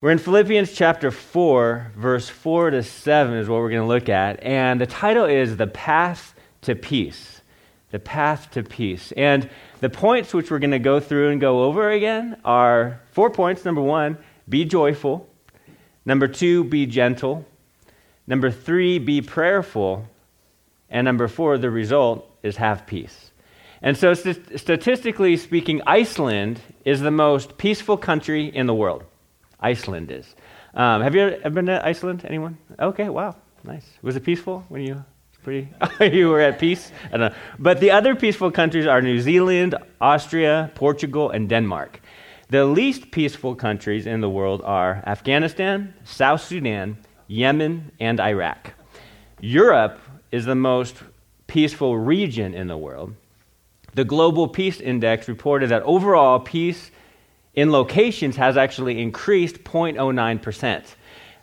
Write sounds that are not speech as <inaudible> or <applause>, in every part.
We're in Philippians chapter 4, verse 4 to 7 is what we're going to look at. And the title is The Path to Peace. The Path to Peace. And the points which we're going to go through and go over again are four points. Number one, be joyful. Number two, be gentle. Number three, be prayerful. And number four, the result is have peace. And so, st- statistically speaking, Iceland is the most peaceful country in the world. Iceland is. Um, have you ever been to Iceland? Anyone? Okay, wow, nice. Was it peaceful when you? Pretty. <laughs> you were at peace. I don't know. But the other peaceful countries are New Zealand, Austria, Portugal, and Denmark. The least peaceful countries in the world are Afghanistan, South Sudan, Yemen, and Iraq. Europe is the most peaceful region in the world. The Global Peace Index reported that overall peace in locations has actually increased 0.09%.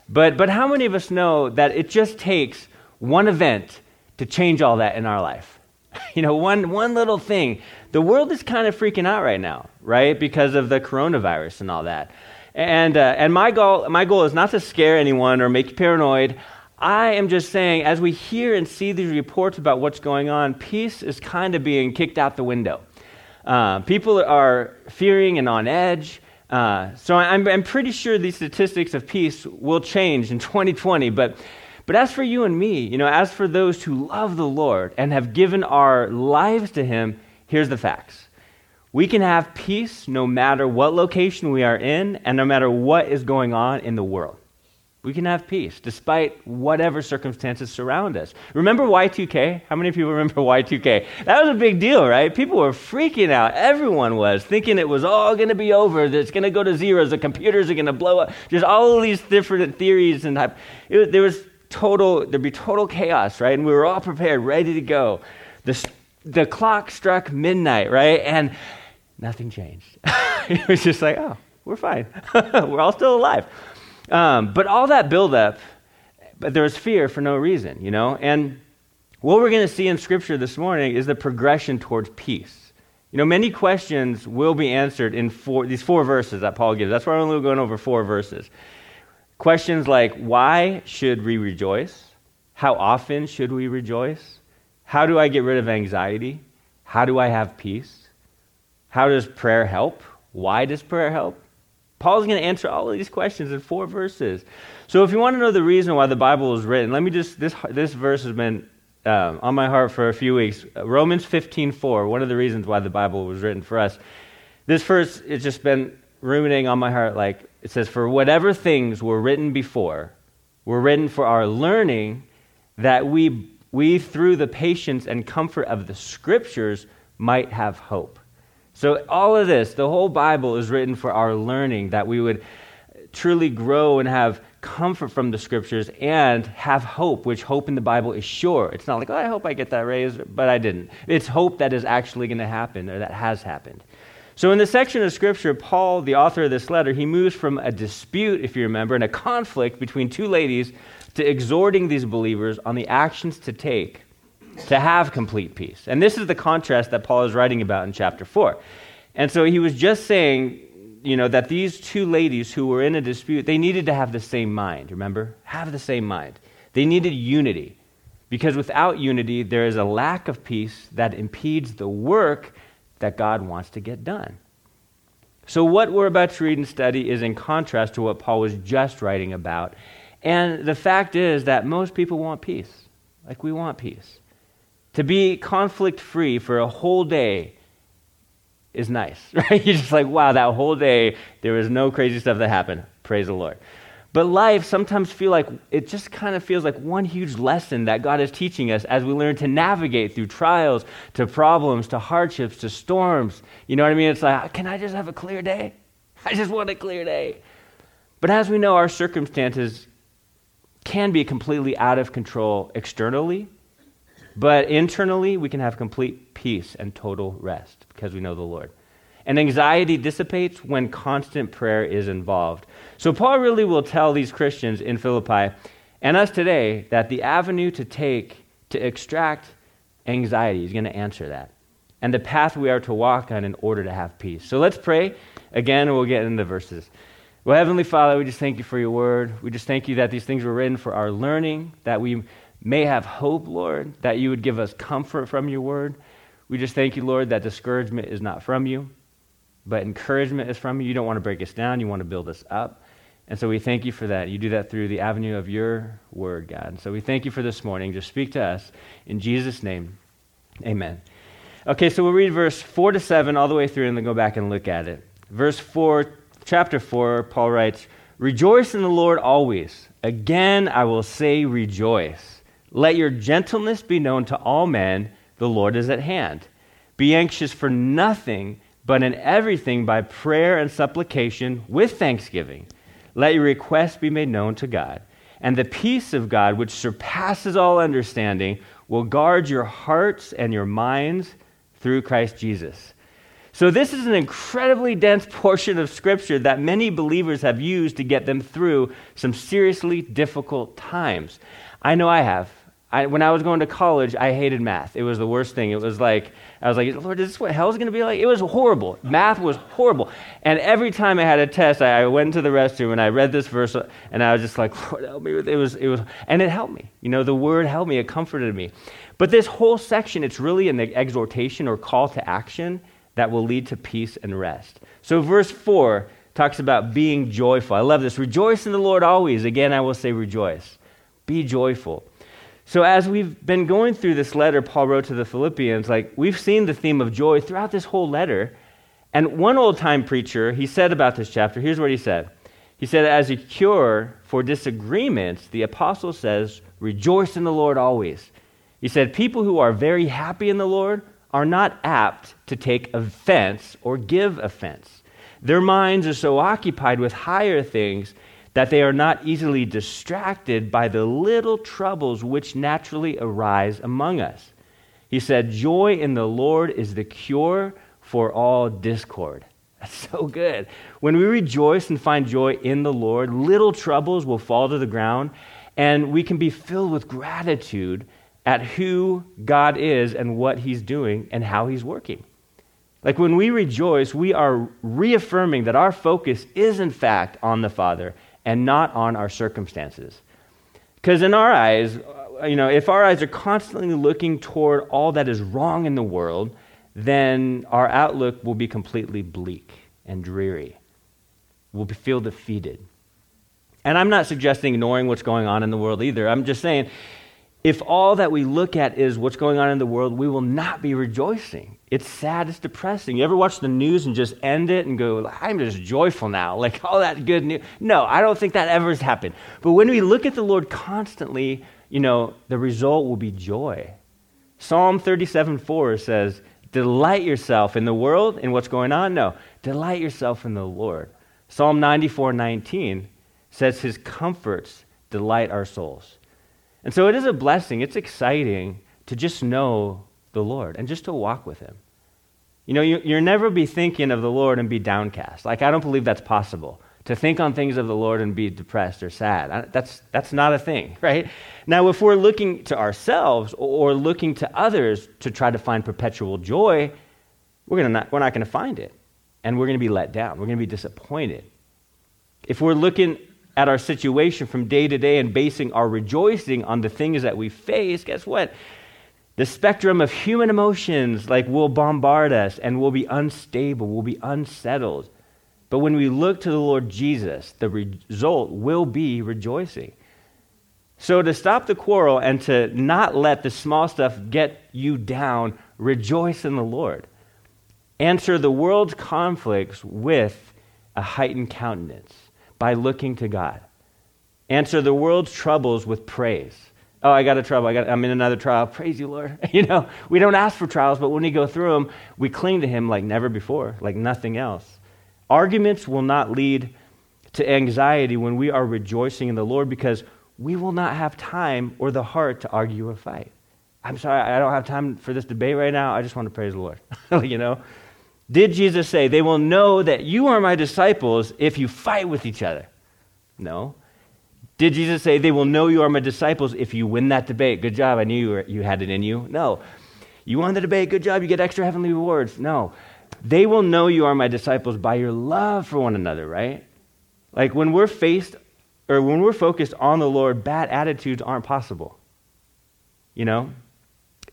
But, but how many of us know that it just takes one event to change all that in our life? <laughs> you know, one, one little thing. The world is kind of freaking out right now, right? Because of the coronavirus and all that. And, uh, and my, goal, my goal is not to scare anyone or make you paranoid. I am just saying, as we hear and see these reports about what's going on, peace is kind of being kicked out the window. Uh, people are fearing and on edge. Uh, so I'm, I'm pretty sure these statistics of peace will change in <laughs> 2020. But, but as for you and me, you know, as for those who love the Lord and have given our lives to Him, here's the facts. We can have peace no matter what location we are in and no matter what is going on in the world. We can have peace despite whatever circumstances surround us. Remember Y2K? How many people remember <laughs> Y2K? That was a big deal, right? People were freaking out. Everyone was thinking it was all going to be over, that it's going to go to zeros, the computers are going to blow up. Just all these different theories and it, there was total there'd be total chaos, right? And we were all prepared, ready to go. The the clock struck midnight, right? And nothing changed. <laughs> it was just like, "Oh, we're fine. <laughs> we're all still alive." Um, but all that buildup, but there was fear for no reason, you know? And what we're going to see in Scripture this morning is the progression towards peace. You know, many questions will be answered in four, these four verses that Paul gives. That's why we're only going over four verses. Questions like why should we rejoice? How often should we rejoice? How do I get rid of anxiety? How do I have peace? How does prayer help? Why does prayer help? Paul's going to answer all of these questions in four verses. So if you want to know the reason why the Bible was written, let me just, this, this verse has been um, on my heart for a few weeks. Romans 15.4, one of the reasons why the Bible was written for us. This verse, it's just been ruminating on my heart like, it says, For whatever things were written before were written for our learning, that we, we through the patience and comfort of the Scriptures might have hope. So, all of this, the whole Bible is written for our learning, that we would truly grow and have comfort from the scriptures and have hope, which hope in the Bible is sure. It's not like, oh, I hope I get that raise, but I didn't. It's hope that is actually going to happen or that has happened. So, in this section of scripture, Paul, the author of this letter, he moves from a dispute, if you remember, and a conflict between two ladies to exhorting these believers on the actions to take to have complete peace. And this is the contrast that Paul is writing about in chapter 4. And so he was just saying, you know, that these two ladies who were in a dispute, they needed to have the same mind, remember? Have the same mind. They needed unity. Because without unity, there is a lack of peace that impedes the work that God wants to get done. So, what we're about to read and study is in contrast to what Paul was just writing about. And the fact is that most people want peace. Like, we want peace. To be conflict free for a whole day is nice, <laughs> right? You're just like, wow, that whole day there was no crazy stuff that happened. Praise the Lord. But life sometimes feel like it just kind of feels like one huge lesson that God is teaching us as we learn to navigate through trials, to problems, to hardships, to storms. You know what I mean? It's like, ah, can I just have a clear day? I just want a clear day. But as we know, our circumstances can be completely out of control externally, but internally, we can have complete peace and total rest because we know the Lord. And anxiety dissipates when constant prayer is involved. So, Paul really will tell these Christians in Philippi and us today that the avenue to take to extract anxiety is going to answer that. And the path we are to walk on in order to have peace. So, let's pray again, we'll get into verses. Well, Heavenly Father, we just thank you for your word. We just thank you that these things were written for our learning, that we may have hope, Lord, that you would give us comfort from your word. We just thank you, Lord, that discouragement is not from you, but encouragement is from you. You don't want to break us down, you want to build us up. And so we thank you for that. You do that through the avenue of your word, God. And so we thank you for this morning. Just speak to us. In Jesus' name, amen. Okay, so we'll read verse 4 to 7 all the way through and then go back and look at it. Verse 4 chapter 4, Paul writes, Rejoice in the Lord always. Again, I will say, rejoice. Let your gentleness be known to all men. The Lord is at hand. Be anxious for nothing, but in everything by prayer and supplication with thanksgiving. Let your requests be made known to God. And the peace of God, which surpasses all understanding, will guard your hearts and your minds through Christ Jesus. So, this is an incredibly dense portion of Scripture that many believers have used to get them through some seriously difficult times. I know I have. I, when I was going to college, I hated math. It was the worst thing. It was like, I was like, Lord, is this what hell's going to be like? It was horrible. Math was horrible. And every time I had a test, I, I went to the restroom and I read this verse, and I was just like, Lord, help me. It was, it was, and it helped me. You know, the word helped me. It comforted me. But this whole section, it's really an exhortation or call to action that will lead to peace and rest. So, verse 4 talks about being joyful. I love this. Rejoice in the Lord always. Again, I will say rejoice. Be joyful. So, as we've been going through this letter Paul wrote to the Philippians, like we've seen the theme of joy throughout this whole letter. And one old time preacher, he said about this chapter, here's what he said. He said, As a cure for disagreements, the apostle says, Rejoice in the Lord always. He said, People who are very happy in the Lord are not apt to take offense or give offense. Their minds are so occupied with higher things that they are not easily distracted by the little troubles which naturally arise among us. He said, Joy in the Lord is the cure for all discord. <laughs> That's so good. When we rejoice and find joy in the Lord, little troubles will fall to the ground, and we can be filled with gratitude at who God is and what He's doing and how He's working. Like when we rejoice, we are reaffirming that our focus is, in fact, on the Father and not on our circumstances. Because in our eyes, uh, you know, if our eyes are constantly looking toward all that is wrong in the world, then our outlook will be completely bleak and dreary. We'll feel defeated. And I'm not suggesting ignoring what's going on in the world either. I'm just saying if all that we look at is what's going on in the world, we will not be rejoicing. It's sad, it's depressing. You ever watch the news and just end it and go, I'm just joyful now, <laughs> like all that good news? No, I don't think that ever has happened. But when we look at the Lord constantly, you know, the result will be joy. Psalm 37 4 says, Delight yourself in the world, in what's going on? No, delight yourself in the Lord. Psalm 94 19 says, His comforts delight our souls. And so it is a blessing. It's exciting to just know the Lord and just to walk with Him. You know, you, you'll never be thinking of the Lord and be downcast. Like, I don't believe that's possible. To think on things of the Lord and be depressed or sad. That's, that's not a thing, <laughs> right? Now, if we're looking to ourselves or looking to others to try to find perpetual joy, we're, gonna not, we're not going to find it. And we're going to be let down. We're going to be disappointed. If we're looking at our situation from day to day and basing our rejoicing on the things that we face, guess what? The spectrum of human emotions like will bombard us and we'll be unstable, we'll be unsettled. But when we look to the Lord Jesus, the result will be rejoicing. So to stop the quarrel and to not let the small stuff get you down, rejoice in the Lord. Answer the world's conflicts with a heightened countenance by looking to God. Answer the world's troubles with praise. Oh, I got a trouble. I got, I'm in another trial. Praise you, Lord. <laughs> You know, we don't ask for trials, but when we go through them, we cling to Him like never before, like nothing else. Arguments will not lead to anxiety when we are rejoicing in the Lord because we will not have time or the heart to argue or fight. I'm sorry, I don't have time for this debate right now. I just want to praise the Lord. <laughs> you know? Did Jesus say, They will know that you are my disciples if you fight with each other? No. Did Jesus say, They will know you are my disciples if you win that debate? Good job. I knew you, were, you had it in you. No. You won the debate. Good job. You get extra heavenly rewards. No. They will know you are my disciples by your love for one another, right? Like when we're faced or when we're focused on the Lord, bad attitudes aren't possible. You know?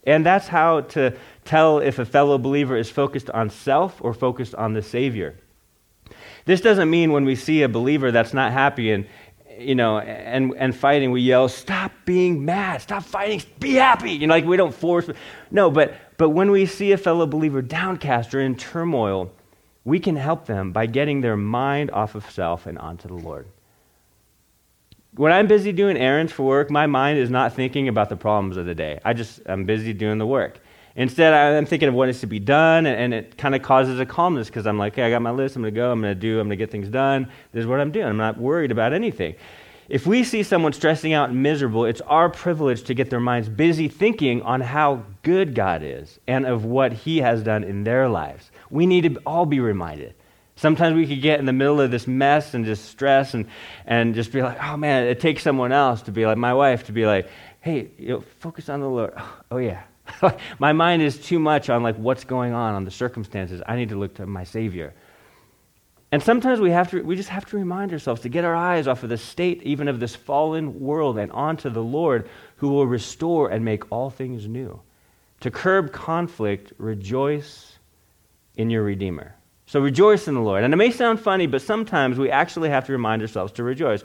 And that's how to tell if a fellow believer is focused on self or focused on the Savior. This doesn't mean when we see a believer that's not happy and you know and and fighting we yell stop being mad stop fighting be happy you know like we don't force no but but when we see a fellow believer downcast or in turmoil we can help them by getting their mind off of self and onto the Lord when I'm busy doing errands for work, my mind is not thinking about the problems of the day. I just, I'm busy doing the work. Instead, I'm thinking of what needs to be done, and, it kind of causes a calmness because I'm like, hey, I got my list, I'm going to go, I'm going to do, I'm going to get things done. This is what I'm doing. I'm not worried about anything. If we see someone stressing out and miserable, it's our privilege to get their minds busy thinking on how good God is and of what He has done in their lives. We need to all be reminded. Sometimes we could get in the middle of this mess and just stress and, and just be like, oh man, it takes someone else to be like, my wife to be like, hey, you know, focus on the Lord. <sighs> Oh, yeah. <laughs> my mind is too much on like what's going on, on the circumstances. I need to look to my Savior. And sometimes we have to we just have to remind ourselves to get our eyes off of the state even of this fallen world and onto the Lord who will restore and make all things new. To curb conflict, rejoice in your Redeemer. So rejoice in the Lord. And it may sound funny, but sometimes we actually have to remind ourselves to rejoice.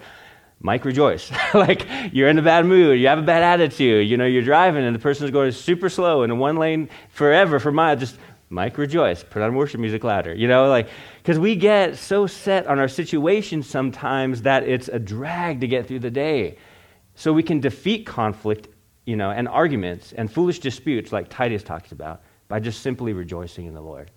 Mike, rejoice. <laughs> like you're in a bad mood, you have a bad attitude, you know, you're driving and the person's going super slow in a one lane forever for miles. Just, Mike, rejoice. Put on worship music louder. You know, like, because we get so set on our situation sometimes that it's a drag to get through the day. So we can defeat conflict, you know, and arguments and foolish disputes like Titus talks about by just simply rejoicing in the Lord.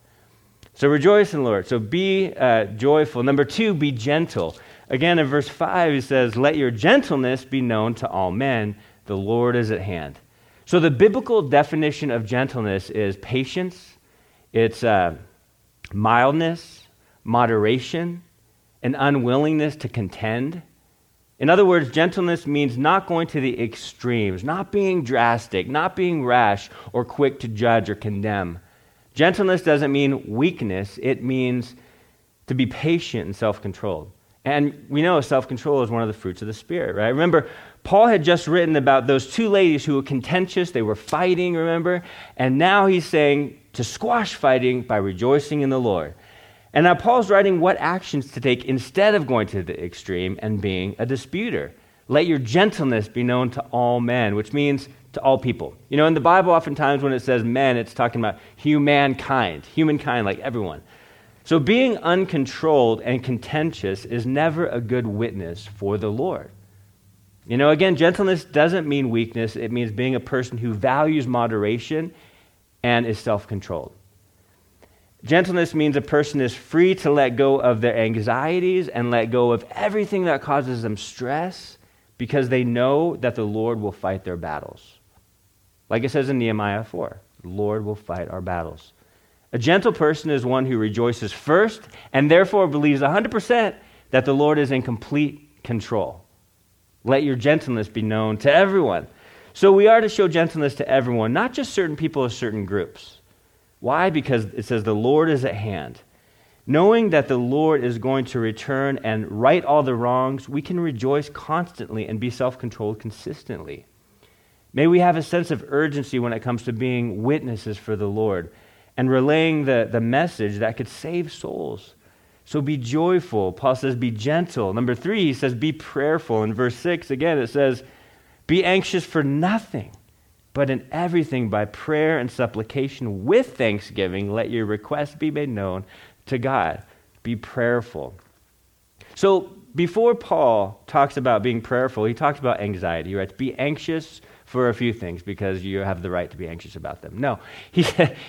So rejoice in the Lord. So be uh, joyful. Number two, be gentle. Again, in verse 5, he says, Let your gentleness be known to all men. The Lord is at hand. So the biblical definition of gentleness is patience, it's uh, mildness, moderation, an unwillingness to contend. In other words, gentleness means not going to the extremes, not being drastic, not being rash or quick to judge or condemn. Gentleness doesn't mean weakness, it means to be patient and self controlled. And we know self control is one of the fruits of the Spirit, right? Remember, Paul had just written about those two ladies who were contentious, they were fighting, remember? And now he's saying to squash fighting by rejoicing in the Lord. And now Paul's writing what actions to take instead of going to the extreme and being a disputer. Let your gentleness be known to all men, which means to all people. You know, in the Bible, oftentimes when it says men, it's talking about humankind, humankind, like everyone. So being uncontrolled and contentious is never a good witness for the Lord. You know, again, gentleness doesn't mean weakness, it means being a person who values moderation and is self controlled. Gentleness means a person is free to let go of their anxieties and let go of everything that causes them stress because they know that the Lord will fight their battles. Like it says in Nehemiah 4, the Lord will fight our battles. A gentle person is one who rejoices first and therefore believes 100% that the Lord is in complete control. Let your gentleness be known to everyone. So we are to show gentleness to everyone, not just certain people or certain groups. Why? Because it says the Lord is at hand. Knowing that the Lord is going to return and right all the wrongs, we can rejoice constantly and be self controlled consistently. May we have a sense of urgency when it comes to being witnesses for the Lord and relaying the, the message that could save souls. So be joyful. Paul says, be gentle. Number three, he says, be prayerful. In verse six, again, it says, be anxious for nothing, but in everything by prayer and supplication with thanksgiving, let your requests be made known to God. Be prayerful. So before Paul talks about being prayerful, he talks about anxiety. He writes, be anxious for a few things because you have the right to be anxious about them. No, <laughs> he,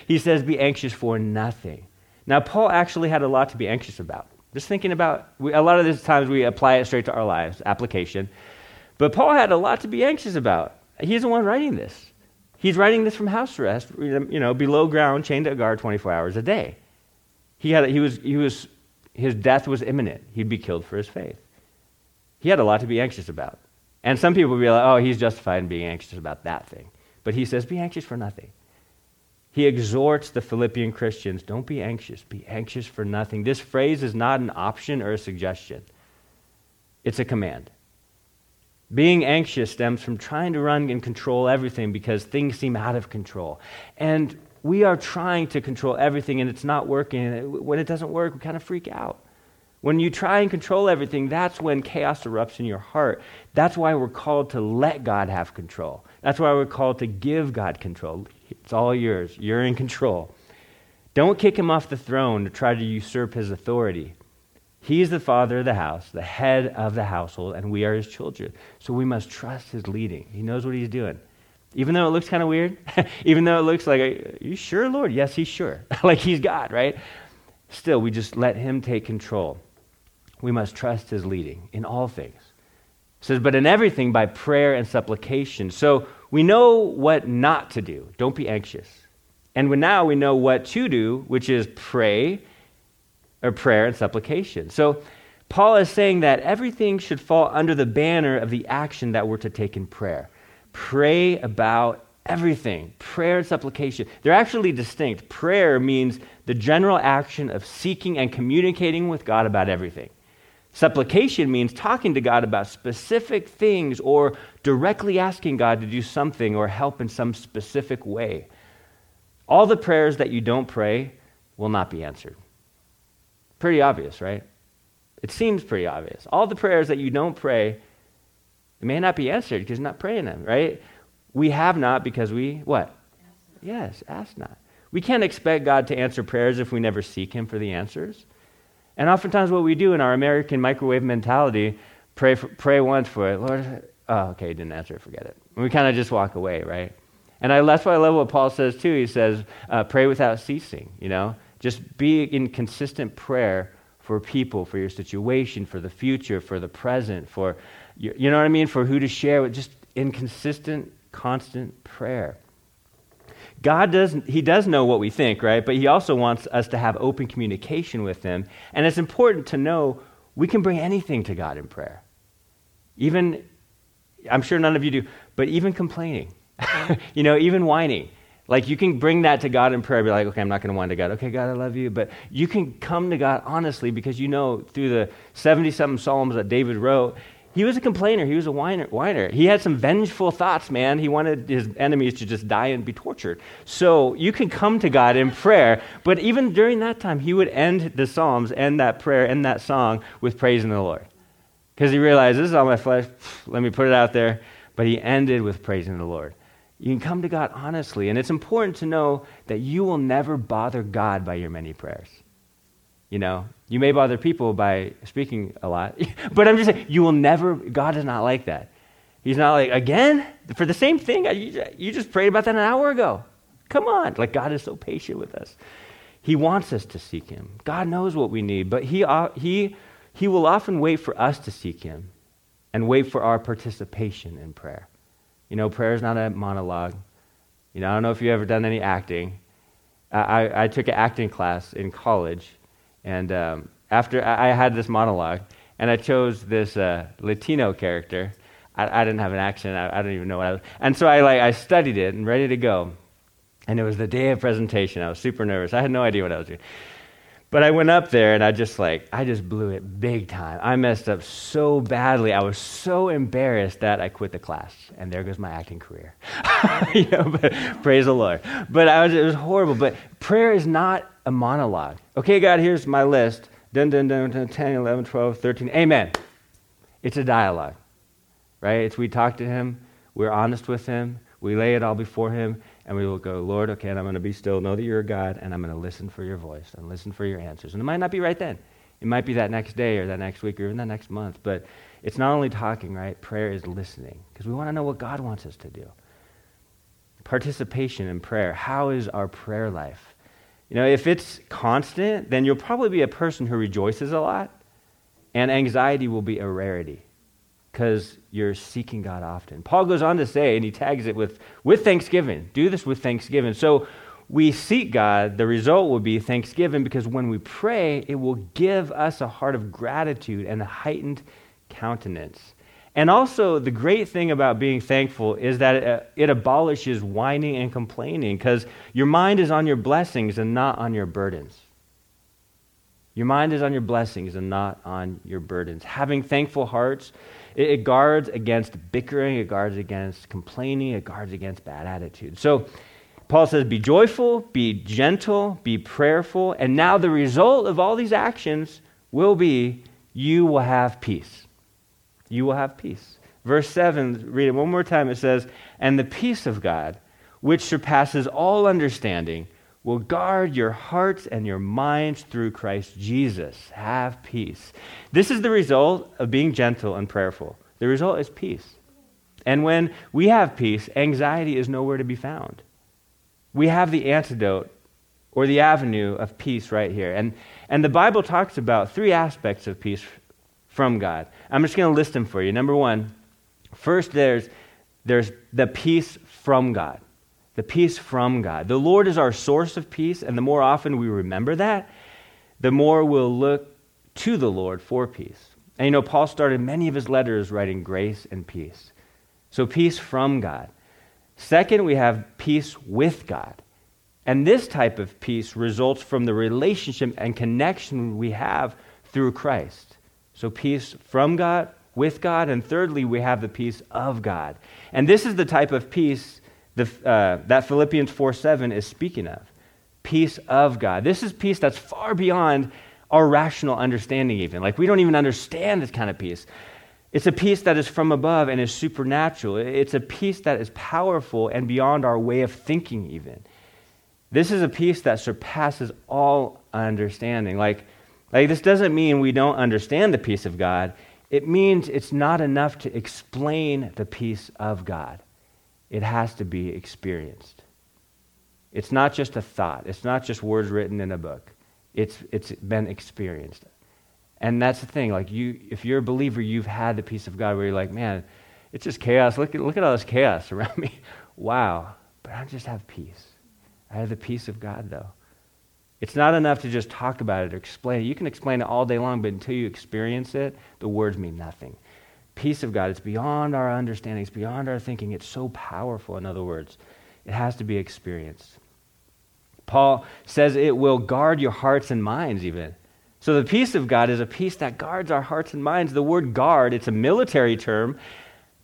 he says be anxious for nothing. Now, Paul actually had a lot to be anxious about. Just thinking about, we, a lot of these times we apply it straight to our lives, application. But Paul had a lot to be anxious about. He's the one writing this. He's writing this from house arrest, you know, below ground, chained to a guard 24 hours a day. He, had, he, was, he was, his death was imminent. He'd be killed for his faith. He had a lot to be anxious about. And some people will be like, oh, he's justified in being anxious about that thing. But he says, be anxious for nothing. He exhorts the Philippian Christians, don't be anxious, be anxious for nothing. This phrase is not an option or a suggestion. it's a command. Being anxious stems from trying to run and control everything because things seem out of control. And we are trying to control everything and it's not working. When it doesn't work, we kind of freak out. When you try and control everything, that's when chaos erupts in your heart. That's why we're called to let God have control. That's why we're called to give God control. It's all yours. You're in control. Don't kick him off the throne to try to usurp his authority. He's the father of the house, the head of the household, and we are his children. So we must trust his leading. He knows what he's doing. Even though it looks kind of weird, <laughs> even though it looks like, are you sure, Lord? Yes, he's sure. <laughs> like he's God, right? Still, we just let him take control. We must trust his leading in all things. It says, but in everything by prayer and supplication. So we know what not to do. Don't be anxious. And now we know what to do, which is pray or prayer and supplication. So Paul is saying that everything should fall under the banner of the action that we're to take in prayer. Pray about everything. Prayer and supplication. They're actually distinct. Prayer means the general action of seeking and communicating with God about everything. Supplication means talking to God about specific things or directly asking God to do something or help in some specific way. All the prayers that you don't pray will not be answered. Pretty obvious, right? It seems pretty obvious. All the prayers that you don't pray, it may not be answered because you're not praying them, right? We have not because we, what? Yes, ask not. We can't expect God to answer prayers if we never seek Him for the answers. And oftentimes, what we do in our American microwave mentality, pray, for, pray once for it, Lord, oh, okay, didn't answer it, forget it. And we kind of just walk away, right? And I, that's why I love what Paul says too. He says, uh, pray without ceasing, you know? Just be in consistent prayer for people, for your situation, for the future, for the present, for, you, you know what I mean? For who to share with, just in consistent, constant prayer. God does, he does know what we think, right? But he also wants us to have open communication with him. And it's important to know we can bring anything to God in prayer. Even, I'm sure none of you do, but even complaining, <laughs> you know, even whining. Like you can bring that to God in prayer, be like, okay, I'm not going to whine to God. Okay, God, I love you. But you can come to God honestly because you know through the 70 something Psalms that David wrote, he was a complainer. He was a whiner, whiner. He had some vengeful thoughts, man. He wanted his enemies to just die and be tortured. So you can come to God in prayer, but even during that time, he would end the Psalms, end that prayer, end that song with praising the Lord. Because he realized, this is all my flesh. Let me put it out there. But he ended with praising the Lord. You can come to God honestly. And it's important to know that you will never bother God by your many prayers. You know, you may bother people by speaking a lot, <laughs> but I'm just saying, you will never, God is not like that. He's not like, again? For the same thing? You just prayed about that an hour ago. Come on. Like, God is so patient with us. He wants us to seek Him. God knows what we need, but He, uh, he, he will often wait for us to seek Him and wait for our participation in prayer. You know, prayer is not a monologue. You know, I don't know if you've ever done any acting. I, I took an acting class in college, and um, after I, had this monologue, and I chose this uh, Latino character. I, I, didn't have an accent. I, I don't even know what I was. And so I like I studied it and ready to go. And it was the day of presentation. I was super nervous. I had no idea what I was doing. But I went up there and I just like, I just blew it big time. I messed up so badly. I was so embarrassed that I quit the class. And there goes my acting career. <laughs> you know, but, praise the Lord. But I was, it was horrible. But prayer is not a monologue. Okay, God, here's my list. Dun, dun, dun, dun, 10, 11, 12, 13. Amen. It's a dialogue, right? It's we talk to Him, we're honest with Him, we lay it all before Him, and we will go, Lord, okay, and I'm going to be still, know that you're a God, and I'm going to listen for your voice and listen for your answers. And it might not be right then. It might be that next day or that next week or even that next month. But it's not only talking, right? Prayer is listening because we want to know what God wants us to do. Participation in prayer. How is our prayer life? You know, if it's constant, then you'll probably be a person who rejoices a lot, and anxiety will be a rarity because you're seeking God often. Paul goes on to say, and he tags it with, with thanksgiving. Do this with thanksgiving. So we seek God, the result will be thanksgiving because when we pray, it will give us a heart of gratitude and a heightened countenance. And also, the great thing about being thankful is that it, uh, it abolishes whining and complaining because your mind is on your blessings and not on your burdens. Your mind is on your blessings and not on your burdens. Having thankful hearts, it, it guards against bickering, it guards against complaining, it guards against bad attitudes. So, Paul says, Be joyful, be gentle, be prayerful. And now the result of all these actions will be you will have peace. You will have peace. Verse 7, read it one more time. It says, And the peace of God, which surpasses all understanding, will guard your hearts and your minds through Christ Jesus. Have peace. This is the result of being gentle and prayerful. The result is peace. And when we have peace, anxiety is nowhere to be found. We have the antidote or the avenue of peace right here. And, and the Bible talks about three aspects of peace from God. I'm just going to list them for you. Number one, first there's, there's the peace from God the peace from God. The Lord is our source of peace, and the more often we remember that, the more we'll look to the Lord for peace. And you know, Paul started many of his letters writing grace and peace. So, peace from God. Second, we have peace with God. And this type of peace results from the relationship and connection we have through Christ. So, peace from God, with God. And thirdly, we have the peace of God. And this is the type of peace the, uh, that Philippians 4 7 is speaking of. Peace of God. This is peace that's far beyond our rational understanding, even. Like, we don't even understand this kind of peace. It's a peace that is from above and is supernatural. It's a peace that is powerful and beyond our way of thinking, even. This is a peace that surpasses all understanding. Like, like this doesn't mean we don't understand the peace of God. It means it's not enough to explain the peace of God it has to be experienced. It's not just a thought, it's not just words written in a book. It's, it's been experienced. And that's the thing. Like you, if you're a believer, you've had the peace of God where you're like, man, it's just chaos. Look at, look at all this chaos around <laughs> me. wow. But I just have peace. I have the peace of God, though. It's not enough to just talk about it or explain it. You can explain it all day long, but until you experience it, the words mean nothing peace of God. It's beyond our understanding, it's beyond our thinking. It's so powerful, in other words. It has to be experienced. Paul says it will guard your hearts and minds, even. So the peace of God is a peace that guards our hearts and minds. The word guard, it's a military term,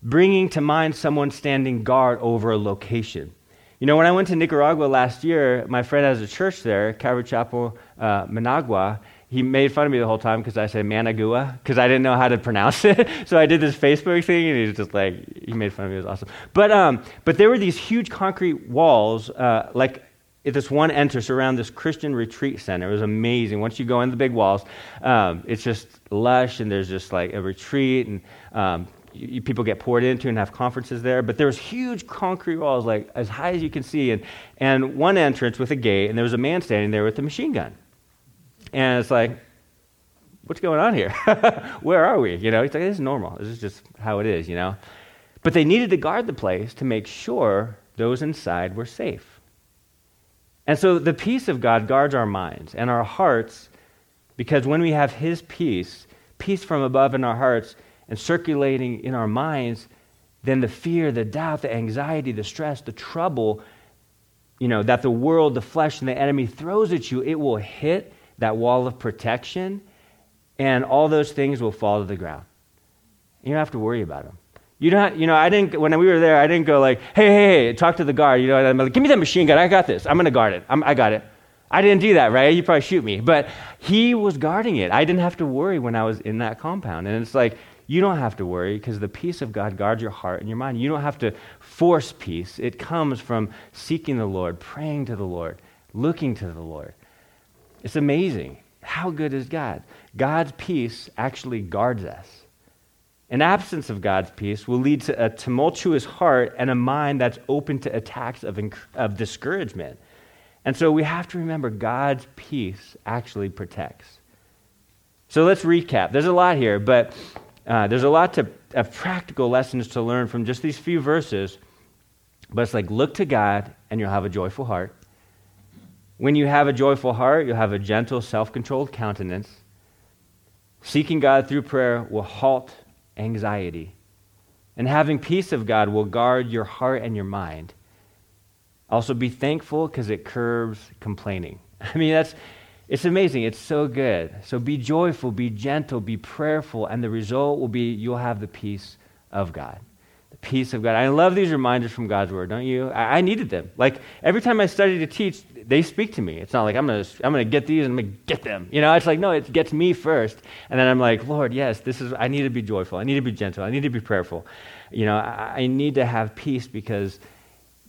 bringing to mind someone standing guard over a location. You know, when I went to Nicaragua last year, my friend has a church there, Calvary Chapel, uh, Managua, he made fun of me the whole time because I said Managua because I didn't know how to pronounce <laughs> it. so I did this Facebook thing, and he was just like, he made fun of me. It was awesome. But um, but there were these huge concrete walls, uh, like this one entrance around this Christian retreat center. It was amazing. Once you go in the big walls, um, it's just lush, and there's just like a retreat, and um, you, people get poured into and have conferences there. But there was huge concrete walls, like as high as you can see, and and one entrance with a gate, and there was a man standing there with a machine gun. And it's like, what's going on here? <laughs> Where are we? You know, it's like, this is normal. This is just how it is, you know? But they needed to guard the place to make sure those inside were safe. And so the peace of God guards our minds and our hearts because when we have His peace, peace from above in our hearts and circulating in our minds, then the fear, the doubt, the anxiety, the stress, the trouble, you know, that the world, the flesh, and the enemy throws at you, it will hit that wall of protection, and all those things will fall to the ground. You don't have to worry about them. You don't, you know, I didn't, when we were there, I didn't go like, hey, hey, hey, talk to the guard. You know, I'm like, give me that machine gun. I got this. I'm going to guard it. I'm, I got it. I didn't do that, right? You probably shoot me. But he was guarding it. I didn't have to worry when I was in that compound. And it's like, you don't have to worry because the peace of God guards your heart and your mind. You don't have to force peace. It comes from seeking the Lord, praying to the Lord, looking to the Lord. It's amazing. How good is God? God's peace actually guards us. An absence of God's peace will lead to a tumultuous heart and a mind that's open to attacks of, inc- of discouragement. And so we have to remember God's peace actually protects. So let's recap. There's a lot here, but uh, there's a lot to, of practical lessons to learn from just these few verses. But it's like look to God and you'll have a joyful heart. When you have a joyful heart, you'll have a gentle, self controlled countenance. Seeking God through prayer will halt anxiety. And having peace of God will guard your heart and your mind. Also, be thankful because it curbs complaining. <laughs> I mean, that's, It's amazing. It's so good. So be joyful, be gentle, be prayerful, and the result will be you'll have the peace of God. The peace of God. I love these reminders from God's word, don't you? I, I needed them. Like every time I study to teach, they speak to me. It's not like I'm gonna I'm gonna get these and I'm gonna get them. You know, it's like no, it gets me first, and then I'm like, Lord, yes, this is. I need to be joyful. I need to be gentle. I need to be prayerful. You know, I, I need to have peace because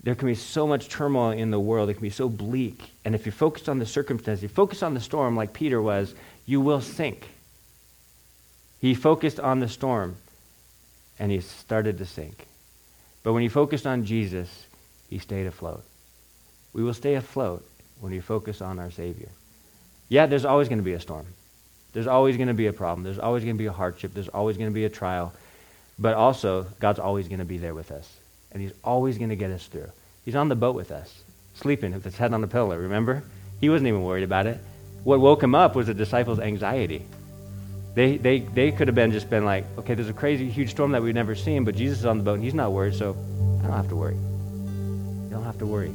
there can be so much turmoil in the world. It can be so bleak. And if you focus on the circumstance, you focus on the storm like Peter was, you will sink. He focused on the storm and he started to sink. But when he focused on Jesus, he stayed afloat. We will stay afloat when we focus on our Savior. Yeah, there's always going to be a storm. There's always going to be a problem. There's always going to be a hardship. There's always going to be a trial. But also, God's always going to be there with us and he's always going to get us through. He's on the boat with us, sleeping with his head on a pillow, remember? He wasn't even worried about it. What woke him up was the disciples' anxiety. They, they, they could have been just been like, okay, there's a crazy, huge storm that we've never seen, but Jesus is on the boat and he's not worried, so I don't have to worry. You don't have to worry.